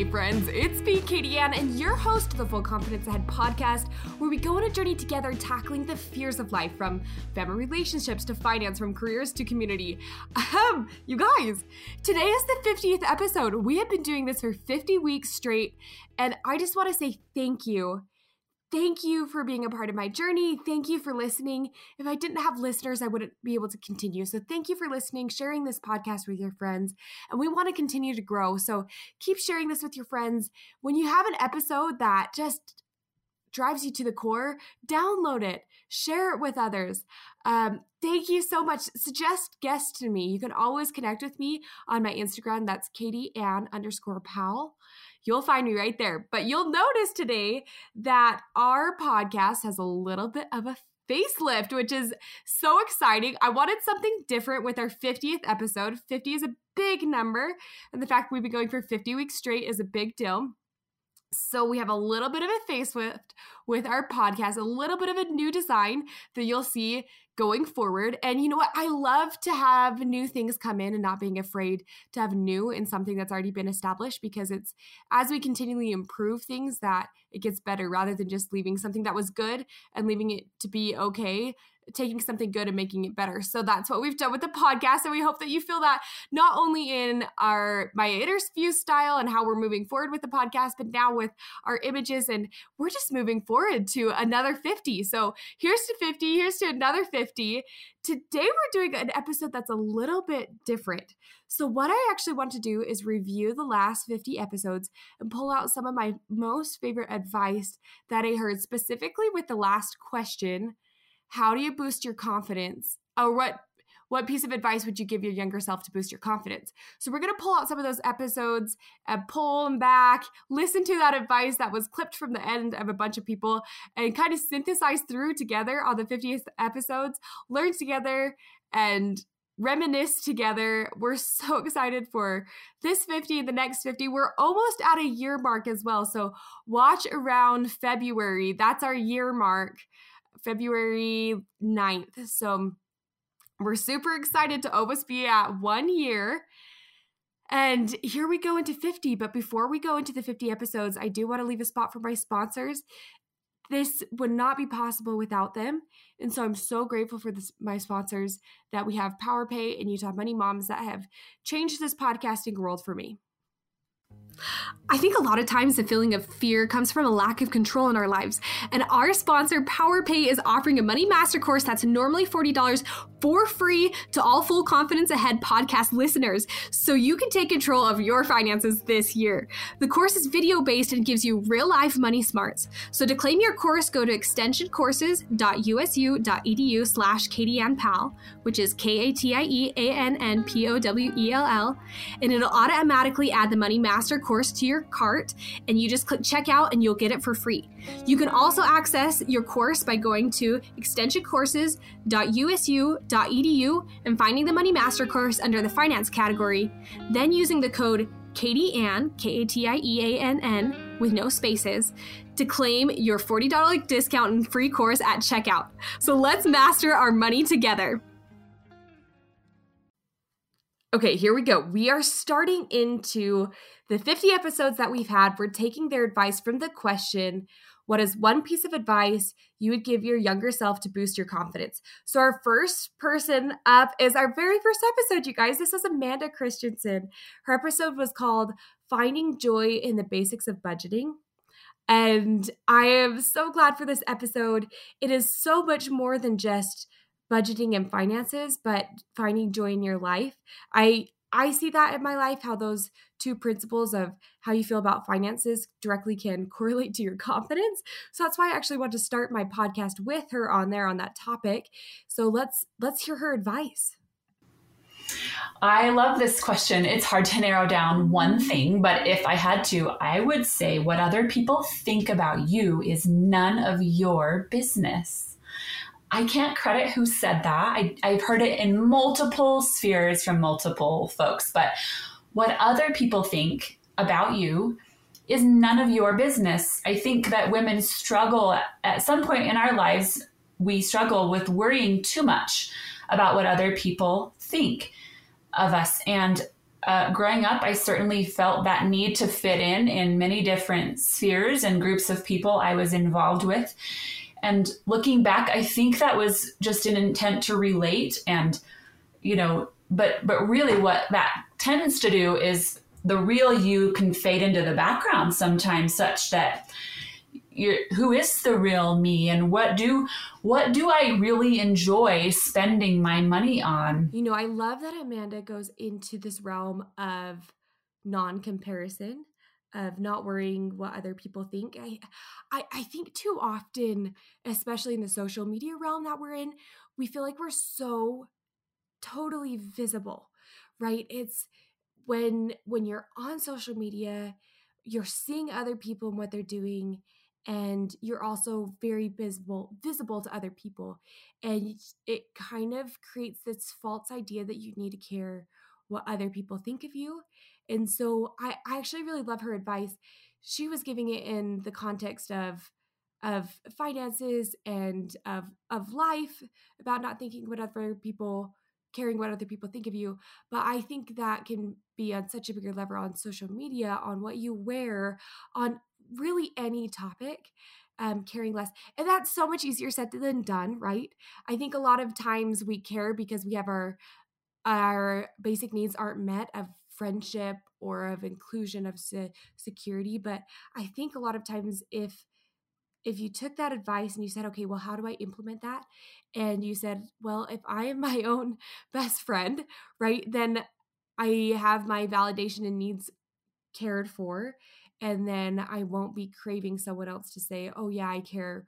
Hey, friends, it's me, Katie Ann, and your host of the Full Confidence Ahead podcast, where we go on a journey together tackling the fears of life from family relationships to finance, from careers to community. Ahem, you guys, today is the 50th episode. We have been doing this for 50 weeks straight, and I just want to say thank you Thank you for being a part of my journey. Thank you for listening. If I didn't have listeners, I wouldn't be able to continue. So, thank you for listening, sharing this podcast with your friends. And we want to continue to grow. So, keep sharing this with your friends. When you have an episode that just drives you to the core, download it, share it with others. Um, thank you so much. Suggest guests to me. You can always connect with me on my Instagram. That's Katie Ann underscore Powell you'll find me right there. But you'll notice today that our podcast has a little bit of a facelift, which is so exciting. I wanted something different with our 50th episode. 50 is a big number, and the fact we've been going for 50 weeks straight is a big deal. So we have a little bit of a facelift with our podcast, a little bit of a new design that you'll see going forward. And you know what? I love to have new things come in and not being afraid to have new in something that's already been established because it's as we continually improve things that it gets better rather than just leaving something that was good and leaving it to be okay taking something good and making it better. So that's what we've done with the podcast. And we hope that you feel that not only in our my interview style and how we're moving forward with the podcast, but now with our images and we're just moving forward to another 50. So here's to 50, here's to another 50. Today we're doing an episode that's a little bit different. So what I actually want to do is review the last 50 episodes and pull out some of my most favorite advice that I heard specifically with the last question how do you boost your confidence or what what piece of advice would you give your younger self to boost your confidence? So we're going to pull out some of those episodes and pull them back, listen to that advice that was clipped from the end of a bunch of people and kind of synthesize through together on the 50th episodes, learn together and reminisce together. We're so excited for this 50 the next 50. We're almost at a year mark as well. So watch around February. That's our year mark. February 9th. So we're super excited to almost be at one year. And here we go into 50. But before we go into the 50 episodes, I do want to leave a spot for my sponsors. This would not be possible without them. And so I'm so grateful for this, my sponsors that we have PowerPay and Utah Money Moms that have changed this podcasting world for me. I think a lot of times the feeling of fear comes from a lack of control in our lives. And our sponsor, PowerPay, is offering a Money Master course that's normally $40 for free to all Full Confidence Ahead podcast listeners so you can take control of your finances this year. The course is video based and gives you real life money smarts. So to claim your course, go to extensioncourses.usu.edu slash Powell, which is K A T I E A N N P O W E L L, and it'll automatically add the Money Master course to your cart and you just click checkout and you'll get it for free. You can also access your course by going to extensioncourses.usu.edu and finding the Money Master course under the finance category, then using the code Katie Ann, K A T I E A N N, with no spaces, to claim your $40 discount and free course at checkout. So let's master our money together. Okay, here we go. We are starting into the 50 episodes that we've had. We're taking their advice from the question What is one piece of advice you would give your younger self to boost your confidence? So, our first person up is our very first episode, you guys. This is Amanda Christensen. Her episode was called Finding Joy in the Basics of Budgeting. And I am so glad for this episode. It is so much more than just budgeting and finances, but finding joy in your life. I I see that in my life how those two principles of how you feel about finances directly can correlate to your confidence. So that's why I actually want to start my podcast with her on there on that topic. So let's let's hear her advice. I love this question. It's hard to narrow down one thing, but if I had to, I would say what other people think about you is none of your business. I can't credit who said that. I, I've heard it in multiple spheres from multiple folks, but what other people think about you is none of your business. I think that women struggle at some point in our lives, we struggle with worrying too much about what other people think of us. And uh, growing up, I certainly felt that need to fit in in many different spheres and groups of people I was involved with. And looking back, I think that was just an intent to relate and, you know, but but really what that tends to do is the real you can fade into the background sometimes such that you're, who is the real me and what do what do I really enjoy spending my money on? You know, I love that Amanda goes into this realm of non-comparison of not worrying what other people think. I, I I think too often, especially in the social media realm that we're in, we feel like we're so totally visible, right? It's when when you're on social media, you're seeing other people and what they're doing and you're also very visible visible to other people and it kind of creates this false idea that you need to care what other people think of you and so i, I actually really love her advice she was giving it in the context of of finances and of of life about not thinking what other people caring what other people think of you but i think that can be on such a bigger level on social media on what you wear on really any topic um, caring less. And that's so much easier said than done, right? I think a lot of times we care because we have our our basic needs aren't met of friendship or of inclusion of se- security. But I think a lot of times if if you took that advice and you said, okay, well, how do I implement that? And you said, well, if I am my own best friend, right, then I have my validation and needs cared for and then I won't be craving someone else to say, "Oh yeah, I care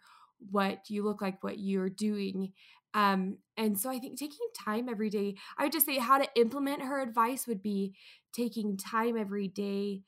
what you look like, what you're doing." Um, and so I think taking time every day, I would just say how to implement her advice would be taking time every day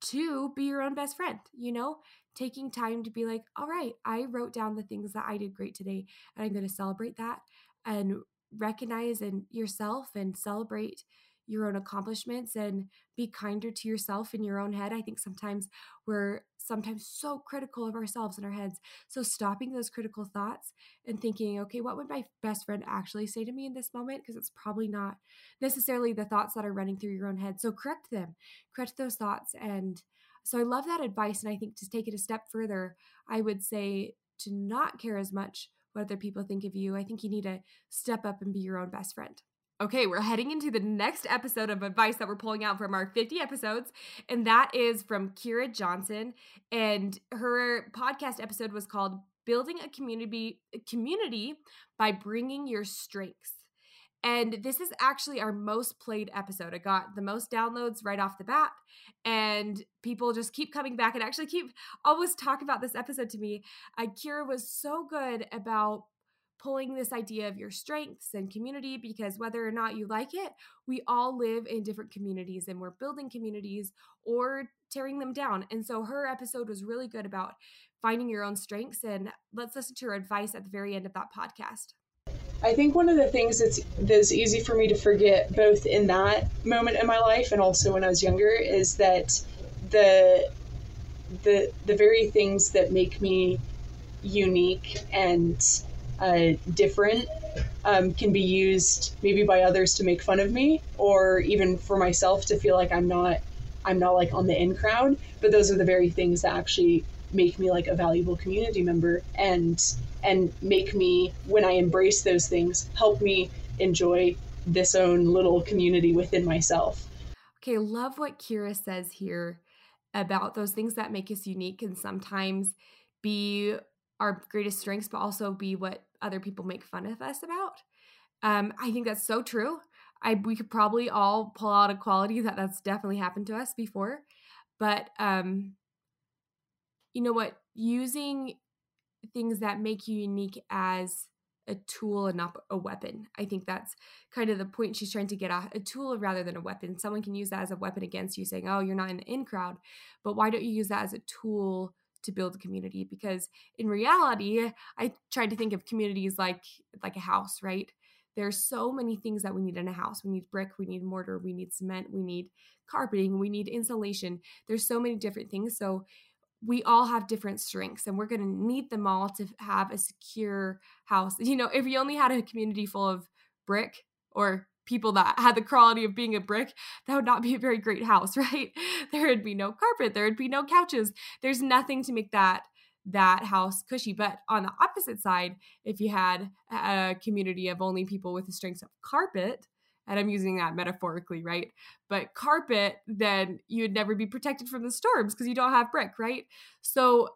to be your own best friend, you know, taking time to be like, all right, I wrote down the things that I did great today, and I'm going to celebrate that and recognize and yourself and celebrate your own accomplishments and be kinder to yourself in your own head. I think sometimes we're sometimes so critical of ourselves in our heads. So stopping those critical thoughts and thinking, okay, what would my best friend actually say to me in this moment? Because it's probably not necessarily the thoughts that are running through your own head. So correct them, correct those thoughts. And so I love that advice. And I think to take it a step further, I would say to not care as much what other people think of you. I think you need to step up and be your own best friend. Okay, we're heading into the next episode of advice that we're pulling out from our 50 episodes, and that is from Kira Johnson. And her podcast episode was called Building a Community a Community by Bringing Your Strengths. And this is actually our most played episode. It got the most downloads right off the bat. And people just keep coming back and actually keep always talk about this episode to me. Uh, Kira was so good about pulling this idea of your strengths and community because whether or not you like it, we all live in different communities and we're building communities or tearing them down. And so her episode was really good about finding your own strengths. And let's listen to her advice at the very end of that podcast. I think one of the things that's that's easy for me to forget both in that moment in my life and also when I was younger is that the the the very things that make me unique and uh, different um, can be used maybe by others to make fun of me or even for myself to feel like I'm not I'm not like on the in crowd but those are the very things that actually make me like a valuable community member and and make me when I embrace those things help me enjoy this own little community within myself. Okay, love what Kira says here about those things that make us unique and sometimes be our greatest strengths, but also be what other people make fun of us about. Um, I think that's so true. I we could probably all pull out a quality that that's definitely happened to us before, but um, you know what? Using things that make you unique as a tool and not a weapon. I think that's kind of the point she's trying to get at a tool rather than a weapon. Someone can use that as a weapon against you, saying, Oh, you're not in the in crowd. But why don't you use that as a tool to build a community because in reality i tried to think of communities like like a house right? There's so many things that we need in a house. We need brick we need mortar we need cement we need carpeting we need insulation. There's so many different things so we all have different strengths and we're going to need them all to have a secure house. You know if you only had a community full of brick or people that had the quality of being a brick, that would not be a very great house, right? There would be no carpet, there would be no couches. There's nothing to make that that house cushy. But on the opposite side, if you had a community of only people with the strengths of carpet, and I'm using that metaphorically, right? But carpet, then you'd never be protected from the storms because you don't have brick, right? So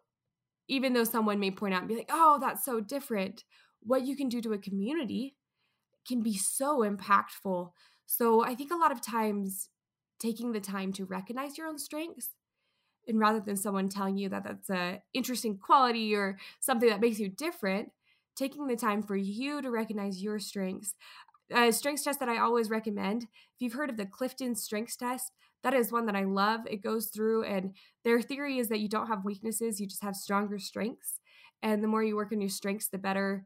even though someone may point out and be like, oh, that's so different, what you can do to a community can be so impactful. So I think a lot of times taking the time to recognize your own strengths and rather than someone telling you that that's a interesting quality or something that makes you different taking the time for you to recognize your strengths a strengths test that i always recommend. If you've heard of the clifton strengths test that is one that i love. It goes through and their theory is that you don't have weaknesses you just have stronger strengths. And the more you work on your strengths the better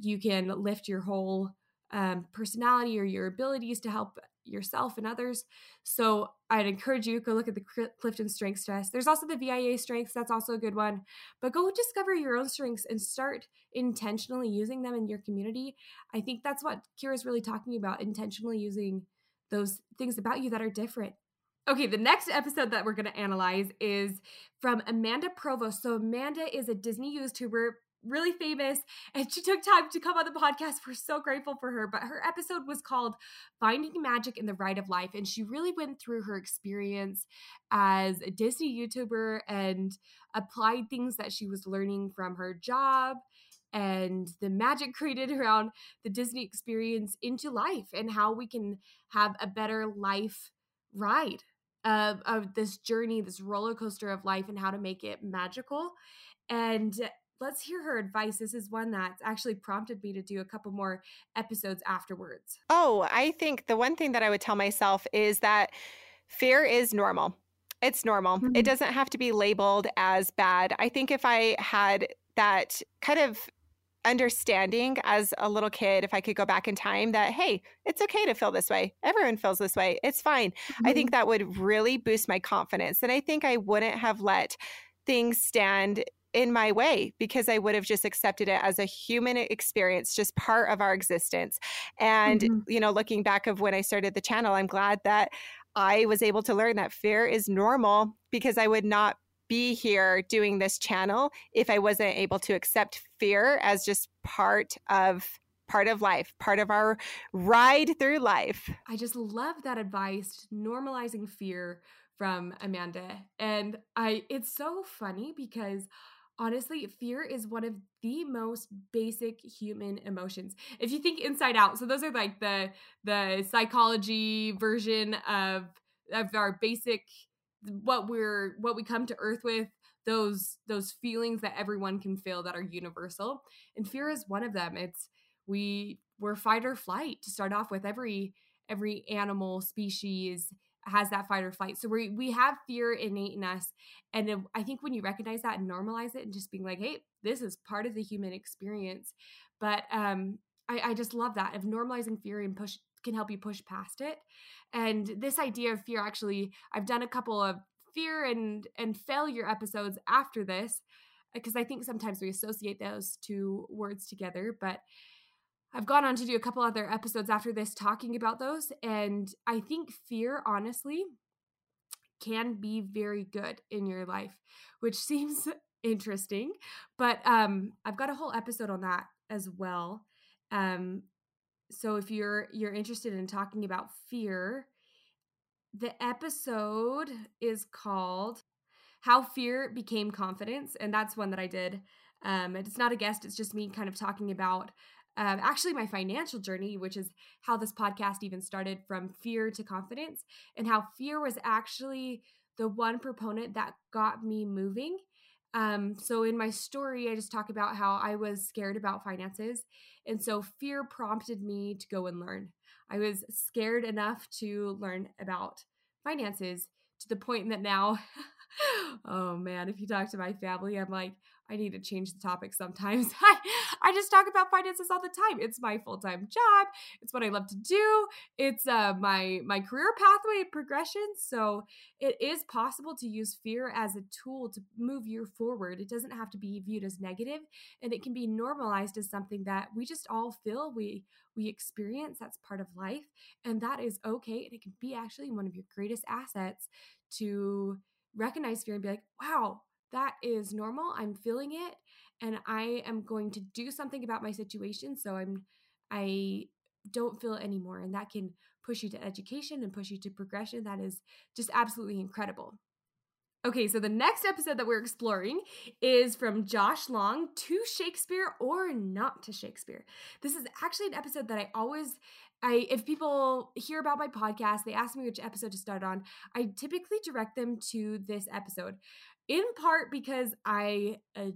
you can lift your whole um, personality or your abilities to help yourself and others. So I'd encourage you go look at the Clifton Strengths Test. There's also the VIA Strengths. That's also a good one. But go discover your own strengths and start intentionally using them in your community. I think that's what Kira's really talking about. Intentionally using those things about you that are different. Okay, the next episode that we're going to analyze is from Amanda Provost. So Amanda is a Disney YouTuber really famous and she took time to come on the podcast. We're so grateful for her. But her episode was called Finding Magic in the Ride of Life. And she really went through her experience as a Disney YouTuber and applied things that she was learning from her job and the magic created around the Disney experience into life and how we can have a better life ride of, of this journey, this roller coaster of life, and how to make it magical. And let's hear her advice. This is one that's actually prompted me to do a couple more episodes afterwards. Oh, I think the one thing that I would tell myself is that fear is normal. It's normal. Mm-hmm. It doesn't have to be labeled as bad. I think if I had that kind of understanding as a little kid if i could go back in time that hey it's okay to feel this way everyone feels this way it's fine mm-hmm. i think that would really boost my confidence and i think i wouldn't have let things stand in my way because I would have just accepted it as a human experience, just part of our existence. And, mm-hmm. you know, looking back of when I started the channel, I'm glad that I was able to learn that fear is normal because I would not be here doing this channel if I wasn't able to accept fear as just part of part of life, part of our ride through life. I just love that advice, normalizing fear from Amanda. And I it's so funny because honestly, fear is one of the most basic human emotions. If you think inside out, so those are like the the psychology version of of our basic what we're what we come to earth with those those feelings that everyone can feel that are universal and fear is one of them it's we we're fight or flight to start off with every every animal species has that fight or flight. So we we have fear innate in us, and I think when you recognize that and normalize it, and just being like, hey, this is part of the human experience. But um, I, I just love that of normalizing fear and push can help you push past it. And this idea of fear, actually, I've done a couple of fear and and failure episodes after this because I think sometimes we associate those two words together, but I've gone on to do a couple other episodes after this talking about those. And I think fear, honestly, can be very good in your life, which seems interesting. But um, I've got a whole episode on that as well. Um, so if you're you're interested in talking about fear, the episode is called "How Fear Became Confidence," and that's one that I did. Um, it's not a guest; it's just me kind of talking about um, actually my financial journey, which is how this podcast even started from fear to confidence, and how fear was actually the one proponent that got me moving. Um, so in my story, I just talk about how I was scared about finances. And so fear prompted me to go and learn. I was scared enough to learn about finances to the point that now, oh man, if you talk to my family, I'm like, I need to change the topic sometimes. I, I just talk about finances all the time. It's my full time job. It's what I love to do. It's uh, my my career pathway progression. So it is possible to use fear as a tool to move you forward. It doesn't have to be viewed as negative, and it can be normalized as something that we just all feel we we experience. That's part of life, and that is okay. And it can be actually one of your greatest assets to recognize fear and be like, wow, that is normal. I'm feeling it and I am going to do something about my situation so I'm I don't feel anymore and that can push you to education and push you to progression that is just absolutely incredible. Okay, so the next episode that we're exploring is from Josh Long to Shakespeare or not to Shakespeare. This is actually an episode that I always I if people hear about my podcast, they ask me which episode to start on, I typically direct them to this episode. In part because I adore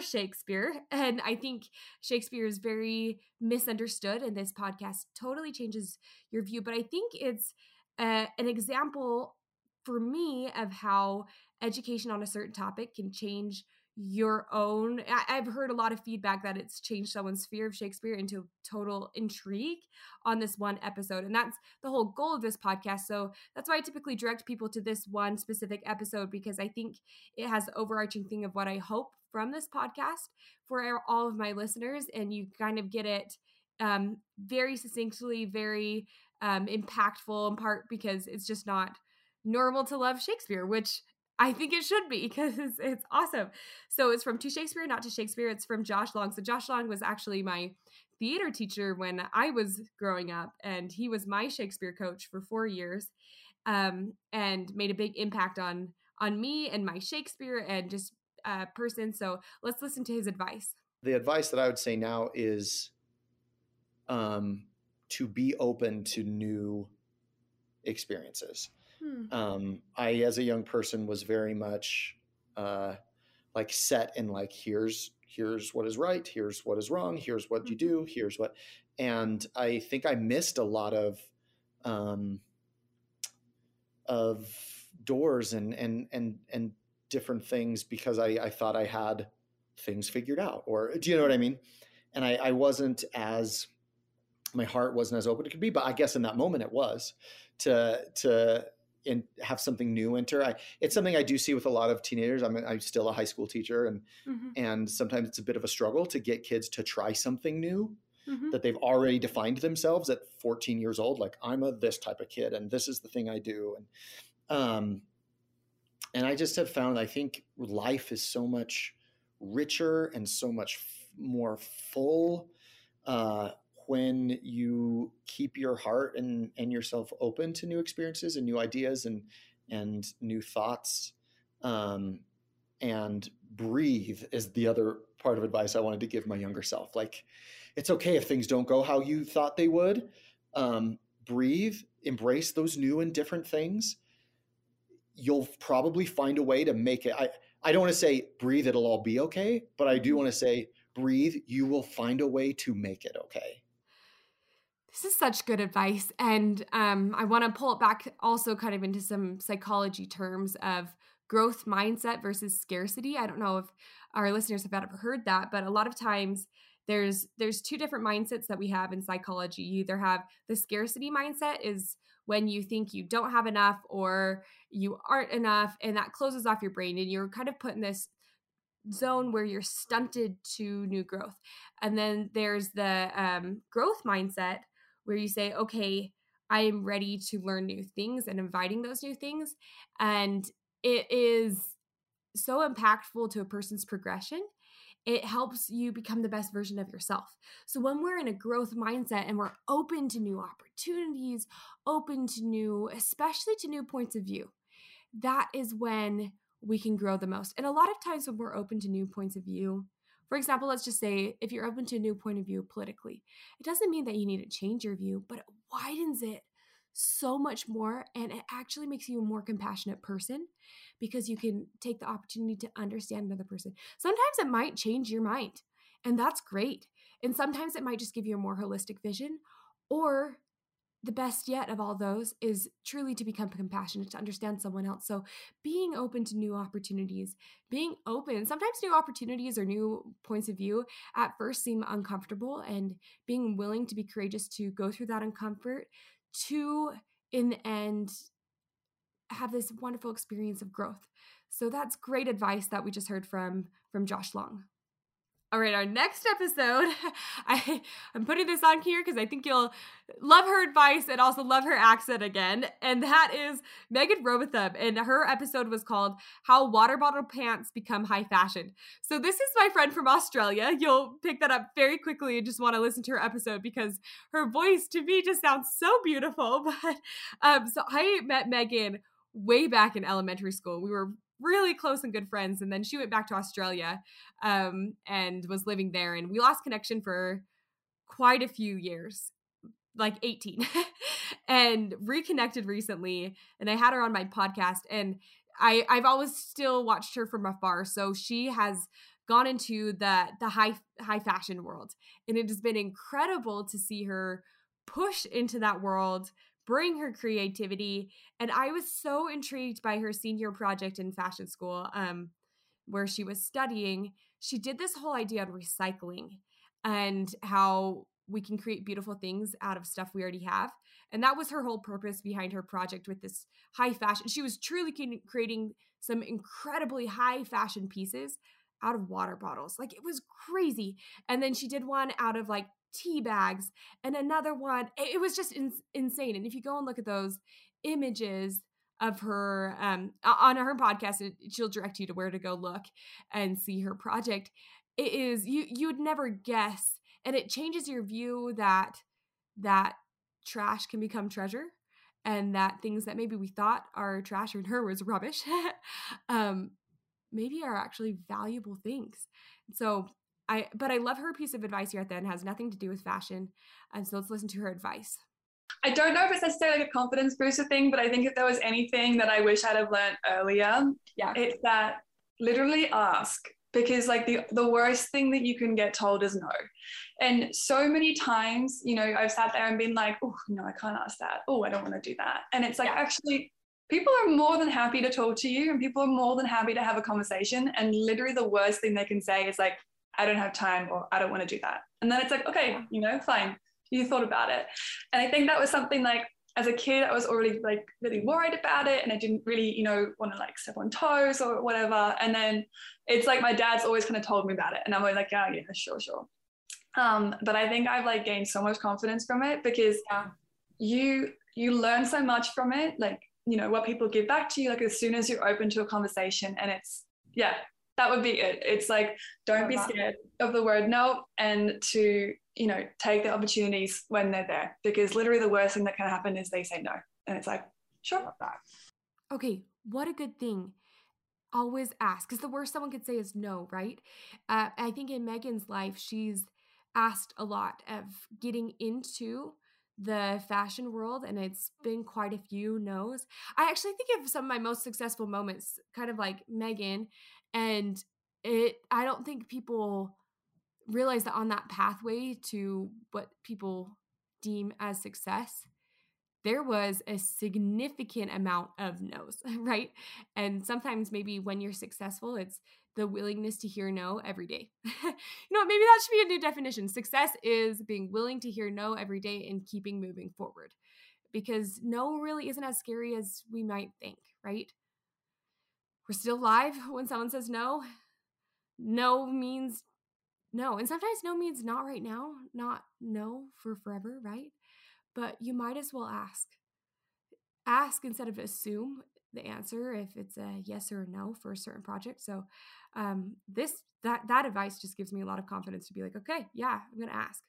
Shakespeare and I think Shakespeare is very misunderstood and this podcast totally changes your view, but I think it's uh, an example for me of how education on a certain topic can change your own I, have heard a lot of feedback that it's changed someone's fear of shakespeare into total intrigue on this one episode and that's the whole goal of this podcast so that's why i typically direct people to this one specific episode because i think it has the overarching thing of what i hope from this podcast for all of my listeners and you kind of get it um, very succinctly very um, impactful in part because it's just not normal to love shakespeare which I think it should be because it's, it's awesome. So it's from To Shakespeare, Not to Shakespeare. It's from Josh Long. So Josh Long was actually my theater teacher when I was growing up, and he was my Shakespeare coach for four years, um, and made a big impact on on me and my Shakespeare and just uh, person. So let's listen to his advice. The advice that I would say now is um, to be open to new experiences. Hmm. Um, I, as a young person, was very much uh, like set in like here's here's what is right, here's what is wrong, here's what you mm-hmm. do, here's what, and I think I missed a lot of um, of doors and and and and different things because I, I thought I had things figured out, or do you know what I mean? And I, I wasn't as my heart wasn't as open it could be, but I guess in that moment it was to to and have something new enter. I, it's something I do see with a lot of teenagers. I'm, I'm still a high school teacher, and mm-hmm. and sometimes it's a bit of a struggle to get kids to try something new mm-hmm. that they've already defined themselves at 14 years old. Like I'm a this type of kid, and this is the thing I do, and um, and I just have found I think life is so much richer and so much f- more full uh, when you keep your heart and, and yourself open to new experiences and new ideas and and new thoughts um, and breathe is the other part of advice I wanted to give my younger self. Like, it's okay if things don't go how you thought they would. Um, breathe, embrace those new and different things. You'll probably find a way to make it. I, I don't want to say breathe, it'll all be okay, but I do mm-hmm. want to say breathe, you will find a way to make it okay. This is such good advice. And um, I want to pull it back also kind of into some psychology terms of growth mindset versus scarcity. I don't know if our listeners have ever heard that, but a lot of times there's there's two different mindsets that we have in psychology. You either have the scarcity mindset is when you think you don't have enough or you aren't enough and that closes off your brain and you're kind of put in this zone where you're stunted to new growth. And then there's the um, growth mindset where you say, okay, I am ready to learn new things and inviting those new things. And it is so impactful to a person's progression. It helps you become the best version of yourself. So, when we're in a growth mindset and we're open to new opportunities, open to new, especially to new points of view, that is when we can grow the most. And a lot of times, when we're open to new points of view, for example, let's just say if you're open to a new point of view politically, it doesn't mean that you need to change your view, but it widens it so much more and it actually makes you a more compassionate person because you can take the opportunity to understand another person. Sometimes it might change your mind, and that's great. And sometimes it might just give you a more holistic vision or the best yet of all those is truly to become compassionate, to understand someone else. So, being open to new opportunities, being open, sometimes new opportunities or new points of view at first seem uncomfortable, and being willing to be courageous to go through that uncomfort to, in the end, have this wonderful experience of growth. So that's great advice that we just heard from from Josh Long. All right, our next episode, I, I'm putting this on here because I think you'll love her advice and also love her accent again. And that is Megan Robotham. And her episode was called How Water Bottle Pants Become High Fashion. So this is my friend from Australia. You'll pick that up very quickly and just want to listen to her episode because her voice to me just sounds so beautiful. But um, so I met Megan way back in elementary school. We were really close and good friends. And then she went back to Australia um, and was living there. And we lost connection for quite a few years, like 18, and reconnected recently. And I had her on my podcast. And I, I've always still watched her from afar. So she has gone into the the high high fashion world and it has been incredible to see her push into that world bring her creativity. And I was so intrigued by her senior project in fashion school, um, where she was studying. She did this whole idea on recycling and how we can create beautiful things out of stuff we already have. And that was her whole purpose behind her project with this high fashion. She was truly creating some incredibly high fashion pieces out of water bottles. Like it was crazy. And then she did one out of like tea bags and another one it was just in, insane and if you go and look at those images of her um, on her podcast she'll direct you to where to go look and see her project it is you you would never guess and it changes your view that that trash can become treasure and that things that maybe we thought are trash or in her was rubbish um maybe are actually valuable things. So I but I love her piece of advice here at the end. It has nothing to do with fashion, and so let's listen to her advice. I don't know if it's necessarily like a confidence booster thing, but I think if there was anything that I wish I'd have learned earlier, yeah, it's that literally ask because like the the worst thing that you can get told is no. And so many times, you know, I've sat there and been like, oh no, I can't ask that. Oh, I don't want to do that. And it's like yeah. actually people are more than happy to talk to you and people are more than happy to have a conversation. And literally the worst thing they can say is like, I don't have time or I don't want to do that. And then it's like, okay, you know, fine. You thought about it. And I think that was something like as a kid, I was already like really worried about it and I didn't really, you know, want to like step on toes or whatever. And then it's like my dad's always kind of told me about it. And I'm always like, yeah, yeah, sure, sure. Um, but I think I've like gained so much confidence from it because yeah. you you learn so much from it. Like, you know, what people give back to you, like as soon as you're open to a conversation and it's yeah, that would be it. It's like don't be scared of the word no and to, you know, take the opportunities when they're there because literally the worst thing that can happen is they say no. And it's like, sure. Okay, what a good thing. Always ask because the worst someone could say is no, right? Uh, I think in Megan's life, she's asked a lot of getting into the fashion world and it's been quite a few no's. I actually think of some of my most successful moments, kind of like Megan, and it i don't think people realize that on that pathway to what people deem as success there was a significant amount of no's right? And sometimes maybe when you're successful it's the willingness to hear no every day. You know maybe that should be a new definition. Success is being willing to hear no every day and keeping moving forward. Because no really isn't as scary as we might think right we're still live when someone says no. No means no. And sometimes no means not right now, not no for forever, right? But you might as well ask. Ask instead of assume the answer if it's a yes or a no for a certain project. So um, this that that advice just gives me a lot of confidence to be like, okay, yeah, I'm gonna ask.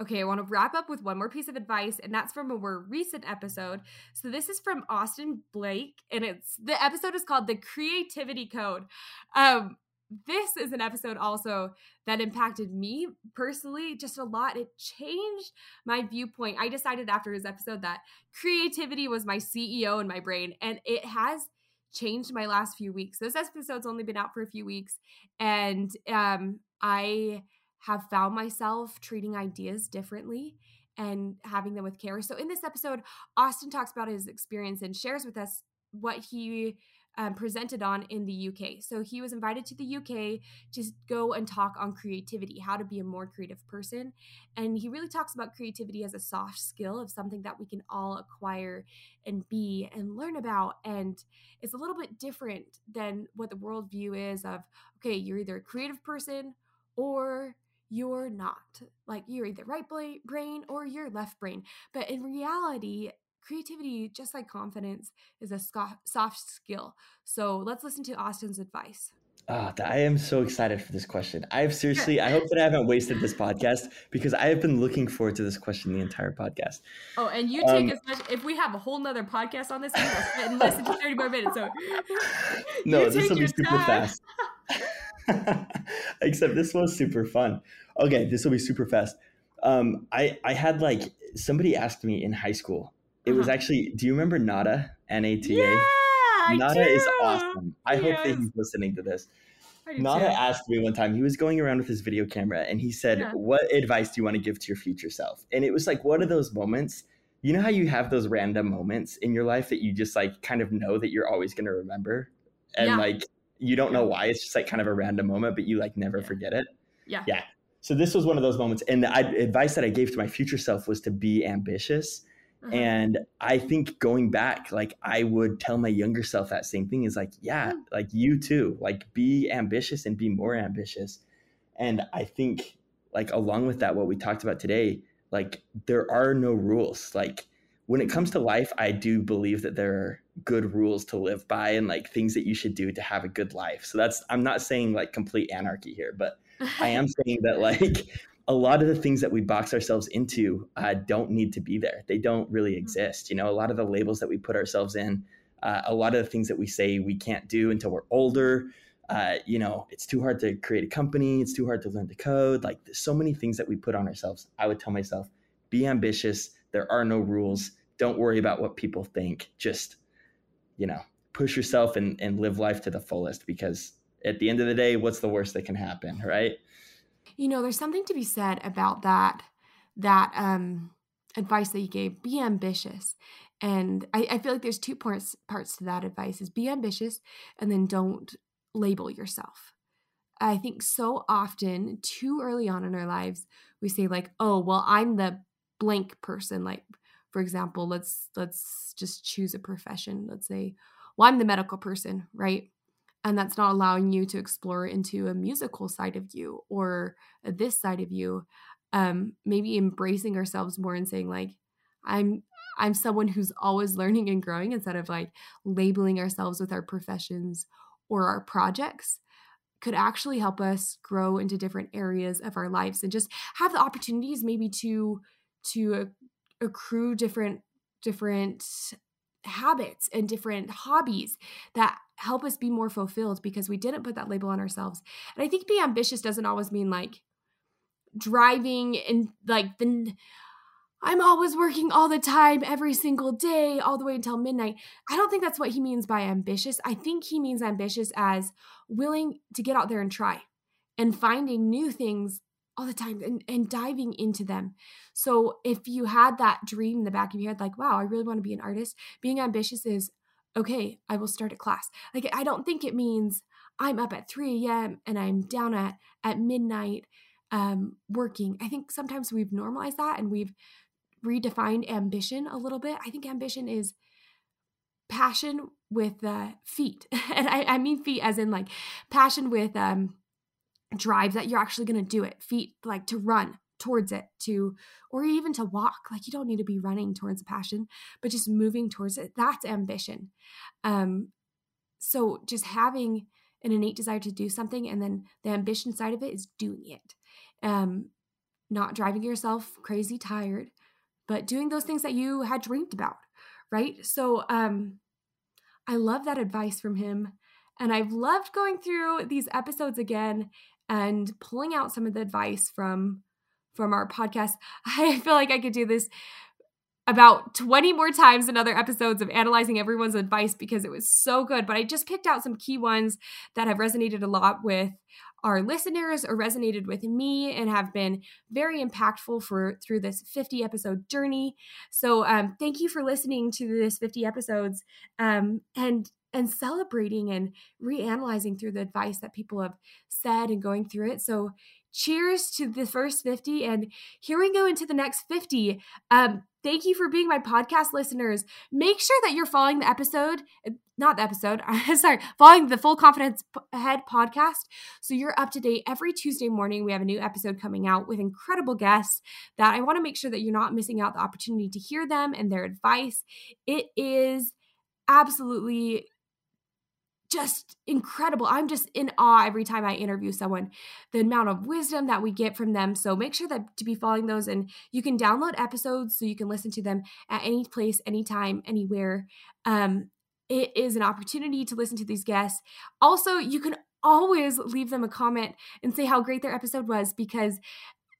Okay, I want to wrap up with one more piece of advice, and that's from a more recent episode. So this is from Austin Blake, and it's the episode is called "The Creativity Code." Um, this is an episode also that impacted me personally just a lot. It changed my viewpoint. I decided after his episode that creativity was my CEO in my brain, and it has changed my last few weeks. This episode's only been out for a few weeks, and um, I have found myself treating ideas differently and having them with care. So in this episode, Austin talks about his experience and shares with us what he um, presented on in the UK. So he was invited to the UK to go and talk on creativity, how to be a more creative person. And he really talks about creativity as a soft skill of something that we can all acquire and be and learn about. And it's a little bit different than what the worldview is of, okay, you're either a creative person or you're not. Like you're either right brain or you're left brain. But in reality, creativity, just like confidence, is a soft skill. So let's listen to Austin's advice. Oh, I am so excited for this question. I've seriously, I hope that I haven't wasted this podcast because I have been looking forward to this question the entire podcast. Oh, and you take um, as much, if we have a whole nother podcast on this, we will sit and listen to 30 more minutes. So no, this will be super time. fast. Except this was super fun. Okay, this will be super fast. Um, I, I had like, somebody asked me in high school, it uh-huh. was actually. Do you remember Nata? N A T A. Yeah, Nata is awesome. I hope that he's listening to this. Nata too. asked me one time. He was going around with his video camera, and he said, yeah. "What advice do you want to give to your future self?" And it was like one of those moments. You know how you have those random moments in your life that you just like kind of know that you're always going to remember, and yeah. like you don't know why. It's just like kind of a random moment, but you like never yeah. forget it. Yeah. Yeah. So this was one of those moments, and the advice that I gave to my future self was to be ambitious uh-huh. And I think going back, like I would tell my younger self that same thing is like, yeah, like you too, like be ambitious and be more ambitious. And I think like along with that, what we talked about today, like there are no rules. Like when it comes to life, I do believe that there are good rules to live by and like things that you should do to have a good life. So that's I'm not saying like complete anarchy here, but I am saying that like a lot of the things that we box ourselves into uh, don't need to be there. They don't really mm-hmm. exist. You know, a lot of the labels that we put ourselves in, uh, a lot of the things that we say we can't do until we're older. Uh, you know, it's too hard to create a company. It's too hard to learn to code. Like, there's so many things that we put on ourselves. I would tell myself, be ambitious. There are no rules. Don't worry about what people think. Just, you know, push yourself and, and live life to the fullest because at the end of the day, what's the worst that can happen, right? you know, there's something to be said about that that um advice that you gave. Be ambitious. And I, I feel like there's two parts parts to that advice is be ambitious and then don't label yourself. I think so often, too early on in our lives, we say like, "Oh, well, I'm the blank person." Like, for example, let's let's just choose a profession. Let's say, "Well, I'm the medical person," right? and that's not allowing you to explore into a musical side of you or this side of you um maybe embracing ourselves more and saying like i'm i'm someone who's always learning and growing instead of like labeling ourselves with our professions or our projects could actually help us grow into different areas of our lives and just have the opportunities maybe to to accrue different different habits and different hobbies that help us be more fulfilled because we didn't put that label on ourselves. And I think being ambitious doesn't always mean like driving and like the I'm always working all the time, every single day, all the way until midnight. I don't think that's what he means by ambitious. I think he means ambitious as willing to get out there and try and finding new things all the time and, and diving into them. So if you had that dream in the back of your head, like, wow, I really want to be an artist, being ambitious is okay, I will start a class. Like I don't think it means I'm up at 3 a.m. and I'm down at at midnight um, working. I think sometimes we've normalized that and we've redefined ambition a little bit. I think ambition is passion with uh, feet, and I, I mean feet as in like passion with um, drive that you're actually going to do it feet like to run towards it to or even to walk like you don't need to be running towards a passion but just moving towards it that's ambition. Um so just having an innate desire to do something and then the ambition side of it is doing it. Um not driving yourself crazy tired but doing those things that you had dreamed about right? So um i love that advice from him and I've loved going through these episodes again and pulling out some of the advice from from our podcast. I feel like I could do this about 20 more times in other episodes of analyzing everyone's advice because it was so good. But I just picked out some key ones that have resonated a lot with our listeners or resonated with me and have been very impactful for through this 50 episode journey. So um, thank you for listening to this 50 episodes um, and and celebrating and reanalyzing through the advice that people have said and going through it. So cheers to the first 50 and here we go into the next 50 um thank you for being my podcast listeners. Make sure that you're following the episode not the episode sorry following the full confidence ahead podcast so you're up to date every tuesday morning. We have a new episode coming out with incredible guests that i want to make sure that you're not missing out the opportunity to hear them and their advice. It is absolutely just incredible. I'm just in awe every time I interview someone, the amount of wisdom that we get from them. So make sure that to be following those and you can download episodes so you can listen to them at any place, anytime, anywhere. Um, it is an opportunity to listen to these guests. Also, you can always leave them a comment and say how great their episode was because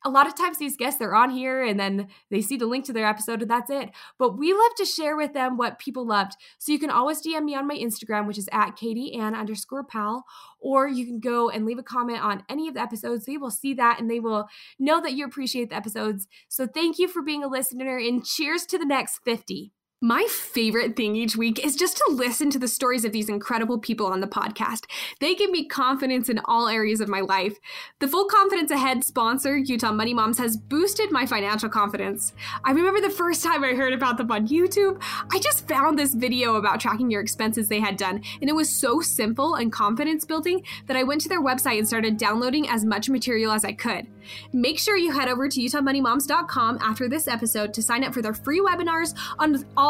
a lot of times these guests they're on here and then they see the link to their episode and that's it. But we love to share with them what people loved. So you can always dm me on my instagram which is at katie ann underscore pal or you can go and leave a comment on any of the episodes. They will see that and they will know that you appreciate the episodes. So thank you for being a listener and cheers to the next 50 my favorite thing each week is just to listen to the stories of these incredible people on the podcast. They give me confidence in all areas of my life. The Full Confidence Ahead sponsor, Utah Money Moms, has boosted my financial confidence. I remember the first time I heard about them on YouTube, I just found this video about tracking your expenses they had done, and it was so simple and confidence building that I went to their website and started downloading as much material as I could. Make sure you head over to utahmoneymoms.com after this episode to sign up for their free webinars on all